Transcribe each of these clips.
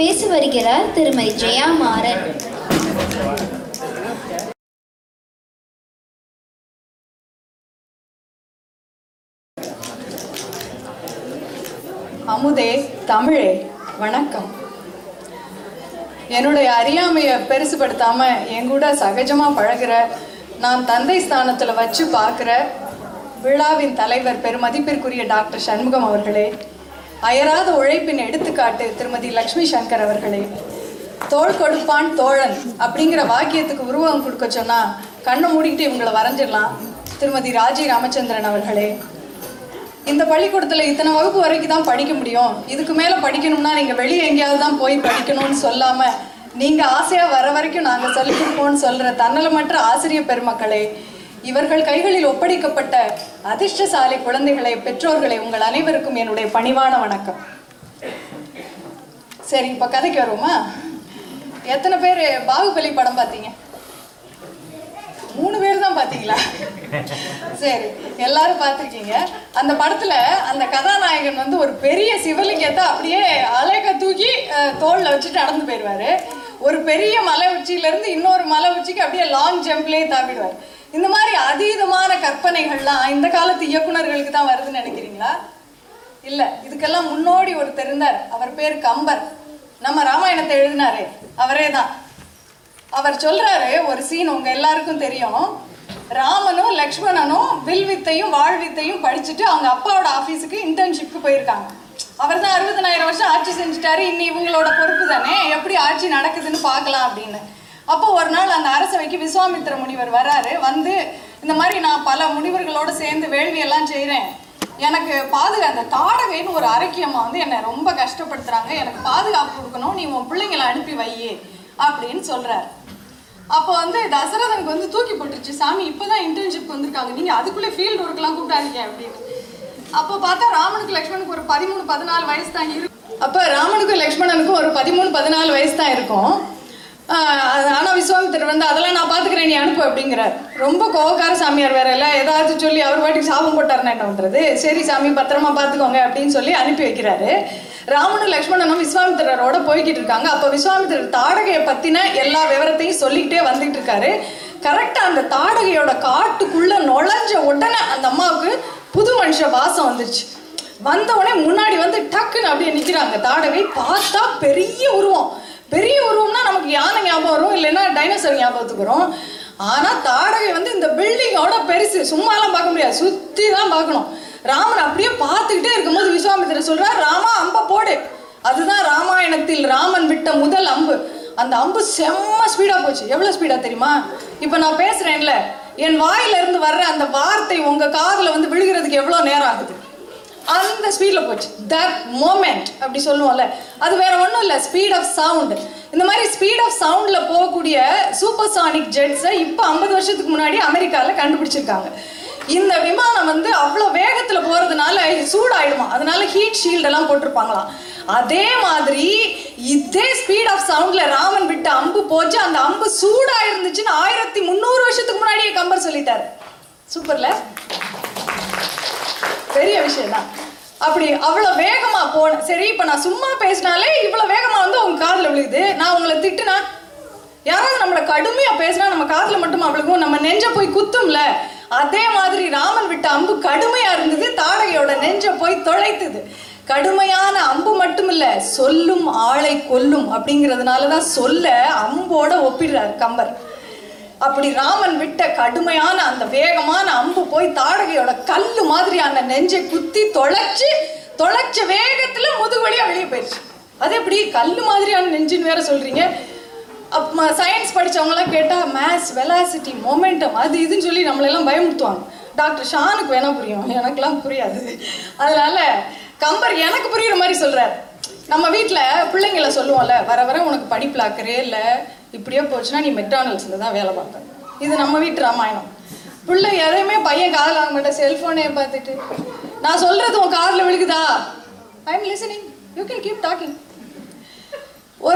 பேச வருகிறார் திருமதி ஜெயா மாறன். அமுதே தமிழே வணக்கம். என்னுடைய அறியாமையை பெருசுபடுத்தாம என் கூட சகஜமா பழகுற நான் தந்தை ஸ்தானத்துல வச்சு பார்க்குற விழாவின் தலைவர் பெருமதிப்பிற்குரிய டாக்டர் சண்முகம் அவர்களே அயராத உழைப்பின் எடுத்துக்காட்டு திருமதி லக்ஷ்மி சங்கர் அவர்களே. தோள் கொடுப்பான் தோழன் அப்படிங்கிற வாக்கியத்துக்கு உருவகம் கொடுக்க சொன்னா கண்ணை மூடிக்கிட்டு இவங்களை வரைஞ்சிடலாம். திருமதி ராஜி ராமச்சந்திரன் அவர்களே. இந்த பள்ளிக்கூடத்தில் இத்தனை வகுப்பு வரைக்கும் தான் படிக்க முடியும். இதுக்கு மேலே படிக்கணும்னா நீங்கள் வெளியே எங்கேயாவது தான் போய் படிக்கணும்னு சொல்லாமல் நீங்கள் ஆசையாக வர வரைக்கும் நாங்கள் சொல்லிக் கொடுப்போம்னு சொல்கிற தன்னலமற்ற ஆசிரியர் பெருமக்களே இவர்கள் கைகளில் ஒப்படைக்கப்பட்ட அதிர்ஷ்டசாலி குழந்தைகளை பெற்றோர்களை உங்கள் அனைவருக்கும் என்னுடைய பணிவான வணக்கம். சரி இப்ப கதைக்கு வருவோமா? எத்தனை பேர் பாகுபலி படம் பார்த்தீங்க? மூணு பேர் தான் பாத்தீங்களா சரி எல்லாரும் பார்த்துருக்கீங்க. அந்த படத்துல அந்த கதாநாயகன் வந்து ஒரு பெரிய சிவலிங்கத்தை அப்படியே அலைக்க தூக்கி தோல்ல வச்சுட்டு நடந்து போயிடுவாரு. ஒரு பெரிய மலை உச்சியில இருந்து இன்னொரு மலை உச்சிக்கு அப்படியே லாங் ஜம்ப்லேயே தாவிடுவார். இந்த மாதிரி அதீதமான கற்பனைகள்லாம் இந்த காலத்து இயக்குனர்களுக்கு தான் வருதுன்னு நினைக்கிறீங்களா? இல்ல இதுக்கெல்லாம் முன்னோடி ஒரு தெரிந்தார். அவர் பேர் கம்பர். நம்ம ராமாயணத்தை எழுதினாரே. அவரே தான். அவர் சொல்றாரு ஒரு சீன் உங்க எல்லாருக்கும் தெரியும். ராமனும் லக்ஷ்மணனும் வில் வித்தையும் படிச்சுட்டு அவங்க அப்பாவோட ஆபீஸுக்கு இன்டர்ன்ஷிப்க்கு போயிருக்காங்க. அவர் தான் அறுபதனாயிரம் வருஷம் ஆட்சி செஞ்சுட்டாரு. இன்னி இவங்களோட பொறுப்பு தானே? எப்படி ஆட்சி நடக்குதுன்னு பார்க்கலாம் அப்படின்னு. அப்போ ஒரு நாள் அந்த அரசவைக்கு விஸ்வாமித்திர முனிவர் வராரு. வந்து இந்த மாதிரி நான் பல முனிவர்களோட சேர்ந்து வேள்வி எல்லாம் செய்கிறேன் எனக்கு பாதுகா அந்த தாடகைன்னு ஒரு அரக்கியம்மா வந்து என்னை ரொம்ப கஷ்டப்படுத்துறாங்க. எனக்கு பாதுகாப்பு கொடுக்கணும். நீ உன் பிள்ளைங்களை அனுப்பி வையே அப்படின்னு சொல்கிறார் அப்போ வந்து தசரதனுக்கு வந்து தூக்கி போட்டுருச்சு. சாமி இப்போதான் இன்டர்ன்ஷிப் வந்திருக்காங்க. நீங்கள் அதுக்குள்ளே ஃபீல்டு ஒர்க்லாம் கூப்பிட்டாதீங்க அப்படின்னு. அப்போ பார்த்தா ராமனுக்கு லக்ஷ்மணுக்கு ஒரு பதிமூணு பதினாலு வயசு தான் இருக்கு. அப்போ ராமனுக்கும் லக்ஷ்மணனுக்கும் ஒரு பதிமூணு பதினாலு வயசு தான் இருக்கும். ஆஹ் அது- ஆனா விஸ்வாமித்திரர் வந்து அதெல்லாம் நான் பாத்துக்கிறேன் நீ அனுப்பு அப்படிங்கிறார். ரொம்ப கோவக்கார சாமியார் வேற இல்ல. ஏதாச்சும் சொல்லி அவர் பாட்டுக்கு சாபம் போட்டார் என்ன பண்றது? சரி சாமி பத்திரமா பாத்துக்கோங்க அப்படின்னு சொல்லி அனுப்பி வைக்கிறாரு. ராமனும் லக்ஷ்மணனும் விஸ்வாமித்திரரோட போய்கிட்டு இருக்காங்க. அப்ப விஸ்வாமித்திரர் தாடகையை பத்தின எல்லா விவரத்தையும் சொல்லிக்கிட்டே வந்துட்டு இருக்காரு. கரெக்டா அந்த தாடகையோட காட்டுக்குள்ள நுழைஞ்ச உடனே அந்த அம்மாவுக்கு புது மனுஷ வாசம் வந்துச்சு வந்த உடனே முன்னாடி வந்து டக்குன்னு அப்படியே நிக்கிறாங்க. தாடகை பார்த்தா பெரிய உருவம். பெரிய உருவம்னா நமக்கு யானை ஞாபகம் வரும் இல்லைன்னா டைனோசர் ஞாபகத்துக்கு வரும். ஆனா தாடகை வந்து இந்த பில்டிங்கோட பெருசு. சும்மாலாம் பார்க்க முடியாது. சுத்தி தான் பார்க்கணும். ராமன் அப்படியே பார்த்துக்கிட்டே இருக்கும்போது விஸ்வாமித்திர சொல்றார் ராமா அம்ப போடு. அதுதான் ராமாயணத்தில் ராமன் விட்ட முதல் அம்பு. அந்த அம்பு செம்ம ஸ்பீடா போச்சு. எவ்வளவு ஸ்பீடா தெரியுமா? இப்ப நான் பேசுறேன்ல. என் வாயில இருந்து வர்ற அந்த வார்த்தை உங்க காதுல வந்து விழுகிறதுக்கு எவ்வளவு நேரம் ஆகுது? அந்த ஸ்பீடில் போச்சு. தட் மோமெண்ட் அப்படி சொல்லுவோம்ல. அது வேற ஒன்றும் இல்லை. ஸ்பீட் ஆஃப் சவுண்ட் இந்த மாதிரி ஸ்பீட் ஆஃப் சவுண்டில் போகக்கூடிய சூப்பர் சானிக் ஜெட்ஸை இப்போ ஐம்பது வருஷத்துக்கு முன்னாடி அமெரிக்காவில் கண்டுபிடிச்சிருக்காங்க. இந்த விமானம் வந்து அவ்வளோ வேகத்தில் போகிறதுனால சூடாயிடுமா. அதனால ஹீட் ஷீல்டெல்லாம் போட்டிருப்பாங்களாம். அதே மாதிரி இதே ஸ்பீட் ஆஃப் சவுண்ட்ல ராமன் விட்ட அம்பு போச்சு. அந்த அம்பு சூடா இருந்துச்சுன்னு ஆயிரத்தி முந்நூறு வருஷத்துக்கு முன்னாடியே கம்பர் சொல்லிட்டாரு. சூப்பர்ல பெரிய விஷயம் தான் அப்படி அவ்வளோ வேகமாக போன சரி இப்போ நான் சும்மா பேசினாலே இவ்வளோ வேகமாக வந்து உங்க காதில் விழுகுது. நான் உங்களை திட்டுனா யாராவது நம்மளை கடுமையாக பேசினா நம்ம காதில் மட்டும் அவளுக்கும் நம்ம நெஞ்ச போய் குத்தும்ல. அதே மாதிரி ராமன் விட்ட அம்பு கடுமையாக இருந்தது. தாடகையோட நெஞ்ச போய் தொலைத்தது. கடுமையான அம்பு மட்டும் இல்லை சொல்லும் ஆளை கொல்லும் அப்படிங்கிறதுனால தான் சொல்ல அம்போட ஒப்பிடுறார் கம்பர். அப்படி ராமன் விட்ட கடுமையான அந்த வேகமான அம்பு போய் தாடகையோட கல்லு மாதிரியான நெஞ்சை குத்தி தொலைச்சு தொலைச்ச வேகத்துல முதுகுவலியா வெளியே போயிடுச்சு அது எப்படி? கல்லு மாதிரியான நெஞ்சுன்னு வேற சொல்றீங்க. அப் சயின்ஸ் படித்தவங்களாம் கேட்டால் மேத்ஸ் வெலாசிட்டி மொமெண்டம் அது இதுன்னு சொல்லி நம்மளெல்லாம் பயமுறுத்துவாங்க. டாக்டர் ஷானுக்கு வேணால் புரியும். எனக்கெல்லாம் புரியாது. அதனால கம்பர் எனக்கு புரியுற மாதிரி சொல்கிறார் நம்ம வீட்டில் பிள்ளைங்கள சொல்லுவோம்ல வர வர உனக்கு படிப்பில் அக்கறே இல்லை. இப்படியே போச்சுன்னா நீ மெக்டானல்ஸில் தான் வேலை பார்ப்ப. இது நம்ம வீட்டு ராமாயணம். பிள்ளை எதையுமே பையன் காதில் வாங்க மாட்டேன் செல்ஃபோனே பார்த்துட்டு. நான் சொல்றது உன் காதில் விழுகுதா? I am listening you can keep talking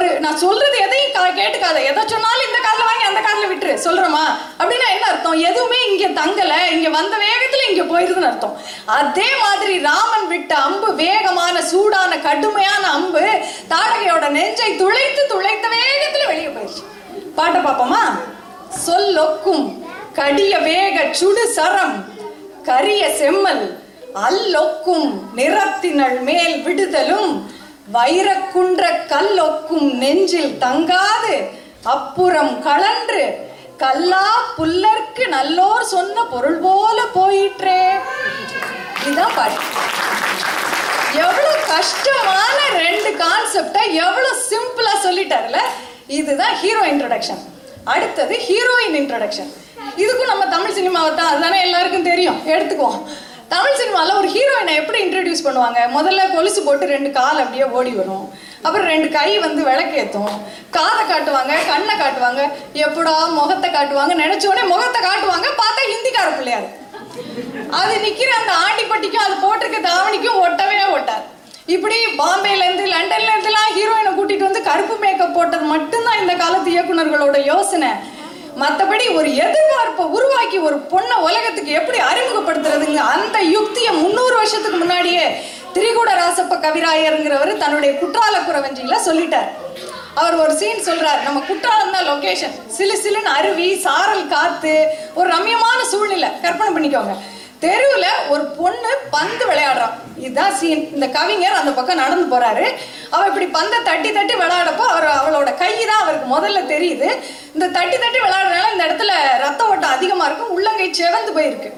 ஒரு நான் சொல்றது எதையும் கா- கேட்டுக்காத. எதை சொன்னாலும் இந்த காலில் வாங்கி அந்த காலில் விட்டுரு. சொல்றோமா அப்படின்னா என்ன அர்த்தம்? எதுவுமே இங்க தங்கல. இங்க வந்த வேகத்துல இங்க போயிருதுன்னு அர்த்தம். அதே மாதிரி ராமன் விட்ட அம்பு வேகமான சூடான கடுமையான அம்பு தாடகையோட நெஞ்சை துளைத்து துளைத்த வேகத்துல வெளியே போயிடுச்சு பாட்டை பார்ப்போமா சொல்லொக்கும் கடிய வேக சுடு சரம் கரிய செம்மல் அல்லொக்கும் நிறத்தினள் மேல் விடுதலும் வைரக்குன்ற கல் ஒக்கும் நெஞ்சில் தங்காது அப்புறம் கலன்று கல்லா புல்லர்க்கு நல்லோர் சொன்ன பொருள் போல போயிற்றே. இதுதான் பாட்டு. எவ்வளவு கஷ்டமான ரெண்டு கான்செப்டை எவ்வளவு சிம்பிளா சொல்லிட்டாருல இதுதான் ஹீரோ இன்ட்ரடக்ஷன் அடுத்தது ஹீரோயின் இன்ட்ரடக்ஷன் இதுக்கும் நம்ம தமிழ் சினிமாவை தான். அதுதானே எல்லாருக்கும் தெரியும். எடுத்துக்குவோம். தமிழ் சினிமாவில் ஒரு ஹீரோயினை எப்படி இன்ட்ரடியூஸ் பண்ணுவாங்க? முதல்ல கொலுசு போட்டு ரெண்டு கால் அப்படியே ஓடி வரும். அப்புறம் ரெண்டு கை வந்து விளக்கேற்றும் காதை காட்டுவாங்க கண்ணை காட்டுவாங்க எப்படா முகத்தை காட்டுவாங்க நினைச்ச உடனே முகத்தை காட்டுவாங்க பார்த்தா ஹிந்திக்கார பிள்ளையாரு. அது நிற்கிற அந்த ஆண்டிப்பட்டிக்கும் அது போட்டிருக்க தாவணிக்கும் ஒட்டவே ஒட்டாது. இப்படி பாம்பேலேருந்து லண்டன்லேருந்துலாம் ஹீரோயினை கூட்டிட்டு வந்து கருப்பு மேக்கப் போட்டது மட்டும்தான் இந்த காலத்து இயக்குனர்களோட யோசனை. மற்றபடி ஒரு எதிர்பார்ப்பை உருவாக்கி ஒரு பொண்ணை உலகத்துக்கு எப்படி அறிமுகப்படுத்துறதுங்க அந்த வருஷத்துக்கு முன்னாடியே திரிகூட ராசப்ப கவிராயருங்கிறவர் தன்னுடைய குற்றால குறவஞ்சியில சொல்லிட்டார். அவர் ஒரு சீன் சொல்றாரு நம்ம குற்றாலம் தான் லொக்கேஷன் சிலு சிலுன்னு அருவி சாரல் காத்து ஒரு ரம்யமான சூழ்நிலை. கற்பனை பண்ணிக்கோங்க. தெருவுல ஒரு பொண்ணு பந்து விளையாடுறான் இதுதான் சீன் இந்த கவிஞர் அந்த பக்கம் நடந்து போறாரு. அவள் இப்படி பந்தை தட்டி தட்டி விளையாடப்போ அவர் அவளோட கை தான் அவருக்கு முதல்ல தெரியுது. இந்த தட்டி தட்டி விளையாடுறதுனால இந்த இடத்துல ரத்த ஓட்டம் அதிகமா இருக்கும். உள்ளங்கை செவந்து போயிருக்கு.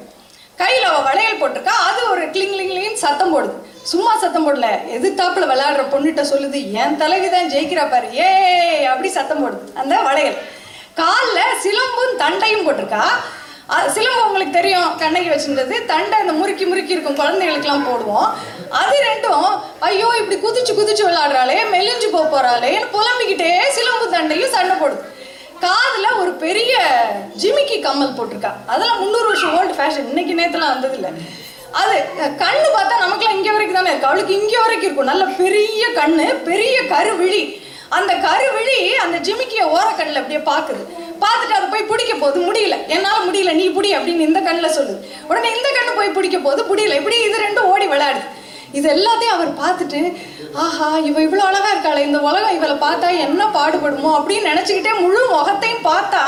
கையில வளையல் போட்டிருக்கா அது ஒரு கிளிங் கிளிங் சத்தம் போடுது. சும்மா சத்தம் போடல. எதிர்த்தாப்புல விளையாடுற பொண்ணுகிட்ட சொல்லுது என் தலைவி தான் ஜெயிக்கிறா பாரு. ஏ அப்படி சத்தம் போடுது. அந்த வளையல். கால்ல சிலம்பும் தண்டையும் போட்டிருக்கா. சிலம்பு உங்களுக்கு தெரியும் கண்ணகி வச்சிருந்தது. தண்டை அந்த முறுக்கி முறுக்கி இருக்கும் குழந்தைகளுக்கெல்லாம் போடுவோம். அது ரெண்டும் ஐயோ இப்படி குதிச்சு குதிச்சு விளையாடுறாளே மெலிஞ்சு போக போறாளேன்னு புலம்பிக்கிட்டே சிலம்பு தண்டையும் சண்டை போடுது. காதுல ஒரு பெரிய ஜிமிக்கி கம்மல் போட்டிருக்கா. அதெல்லாம் முந்நூறு வருஷம் ஓல்டு ஃபேஷன் இன்னைக்கு நேரத்துல வந்தது இல்ல அது கண்ணு பார்த்தா நமக்குலாம் இங்க வரைக்கும் தானே இருக்கு. அவளுக்கு இங்க வரைக்கும் இருக்கும். நல்ல பெரிய கண்ணு பெரிய கருவிழி. அந்த கருவிழி அந்த ஜிமிக்கிய ஓரக்கண்ணில் அப்படியே பாக்குது பார்த்துட்டு அதை போய் பிடிக்க போது முடியல. என்னால முடியல. நீ பிடி அப்படின்னு இந்த கண்ணில் சொல்லுது உடனே இந்த கண்ணு போய் பிடிக்க போது முடியல இப்படி இது ரெண்டும் ஓடி விளையாடுது. இது எல்லாத்தையும் அவர் பார்த்துட்டு ஆஹா இவ இவ்வளோ அழகா இருக்காளே இந்த உலகம் இவளை பார்த்தா என்ன பாடுபடுமோ? அப்படின்னு நினைச்சுக்கிட்டே முழு முகத்தையும் பார்த்தா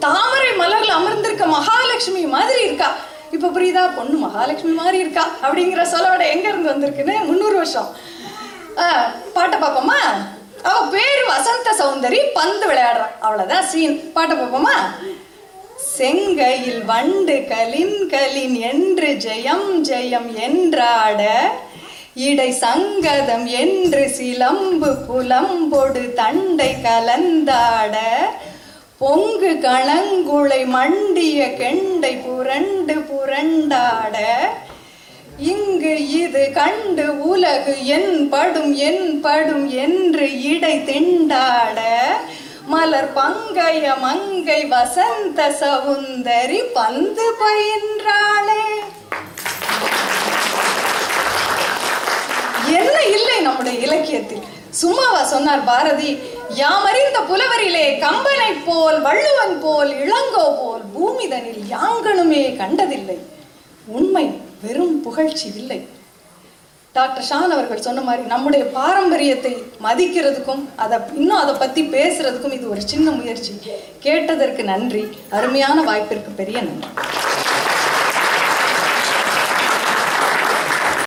தாமரை மலர்ல அமர்ந்திருக்க மகாலட்சுமி மாதிரி இருக்கா. இப்ப புரியுதா? பொண்ணு மகாலட்சுமி மாதிரி இருக்கா அப்படிங்கிற சொல்லோட எங்க இருந்து வந்திருக்குன்னு முந்நூறு வருஷம். பாட்டை பார்ப்போமா? அவ பேரு வசந்த சௌந்தரி பந்து விளையாடுறான் அவ்வளவுதான் சீன் பாட்டை பார்ப்போமா? செங்கையில் வண்டு கலின் கலின் என்று ஜெயம் ஜெயம் என்றாட இடை சங்கதம் என்று சிலம்பு புலம்பொடு தண்டை கலந்தாட பொங்கு கணங்குளை மண்டிய கெண்டை புரண்டு புரண்டாட இங்கு இது கண்டு உலகு என் படும் என் படும் என்று இடை திண்டாட மலர் பங்கைய மங்கை வசந்த சவுந்தரி பந்து பயின் என்ன இல்லை நம்முடைய இலக்கியத்தில் சும்மாவா சொன்னார் பாரதி யாமறிந்த புலவரிலே கம்பனை போல் வள்ளுவன் போல் இளங்கோ போல் பூமிதனில் யாங்களுமே கண்டதில்லை. உண்மை வெறும் புகழ்ச்சி இல்லை. டாக்டர் ஷான் அவர்கள் சொன்ன மாதிரி நம்முடைய பாரம்பரியத்தை மதிக்கிறதுக்கும் அதை இன்னும் அதை பத்தி பேசுறதுக்கும் இது ஒரு சின்ன முயற்சி. கேட்டதற்கு நன்றி. அருமையான வாய்ப்பிற்கு பெரிய நன்றி.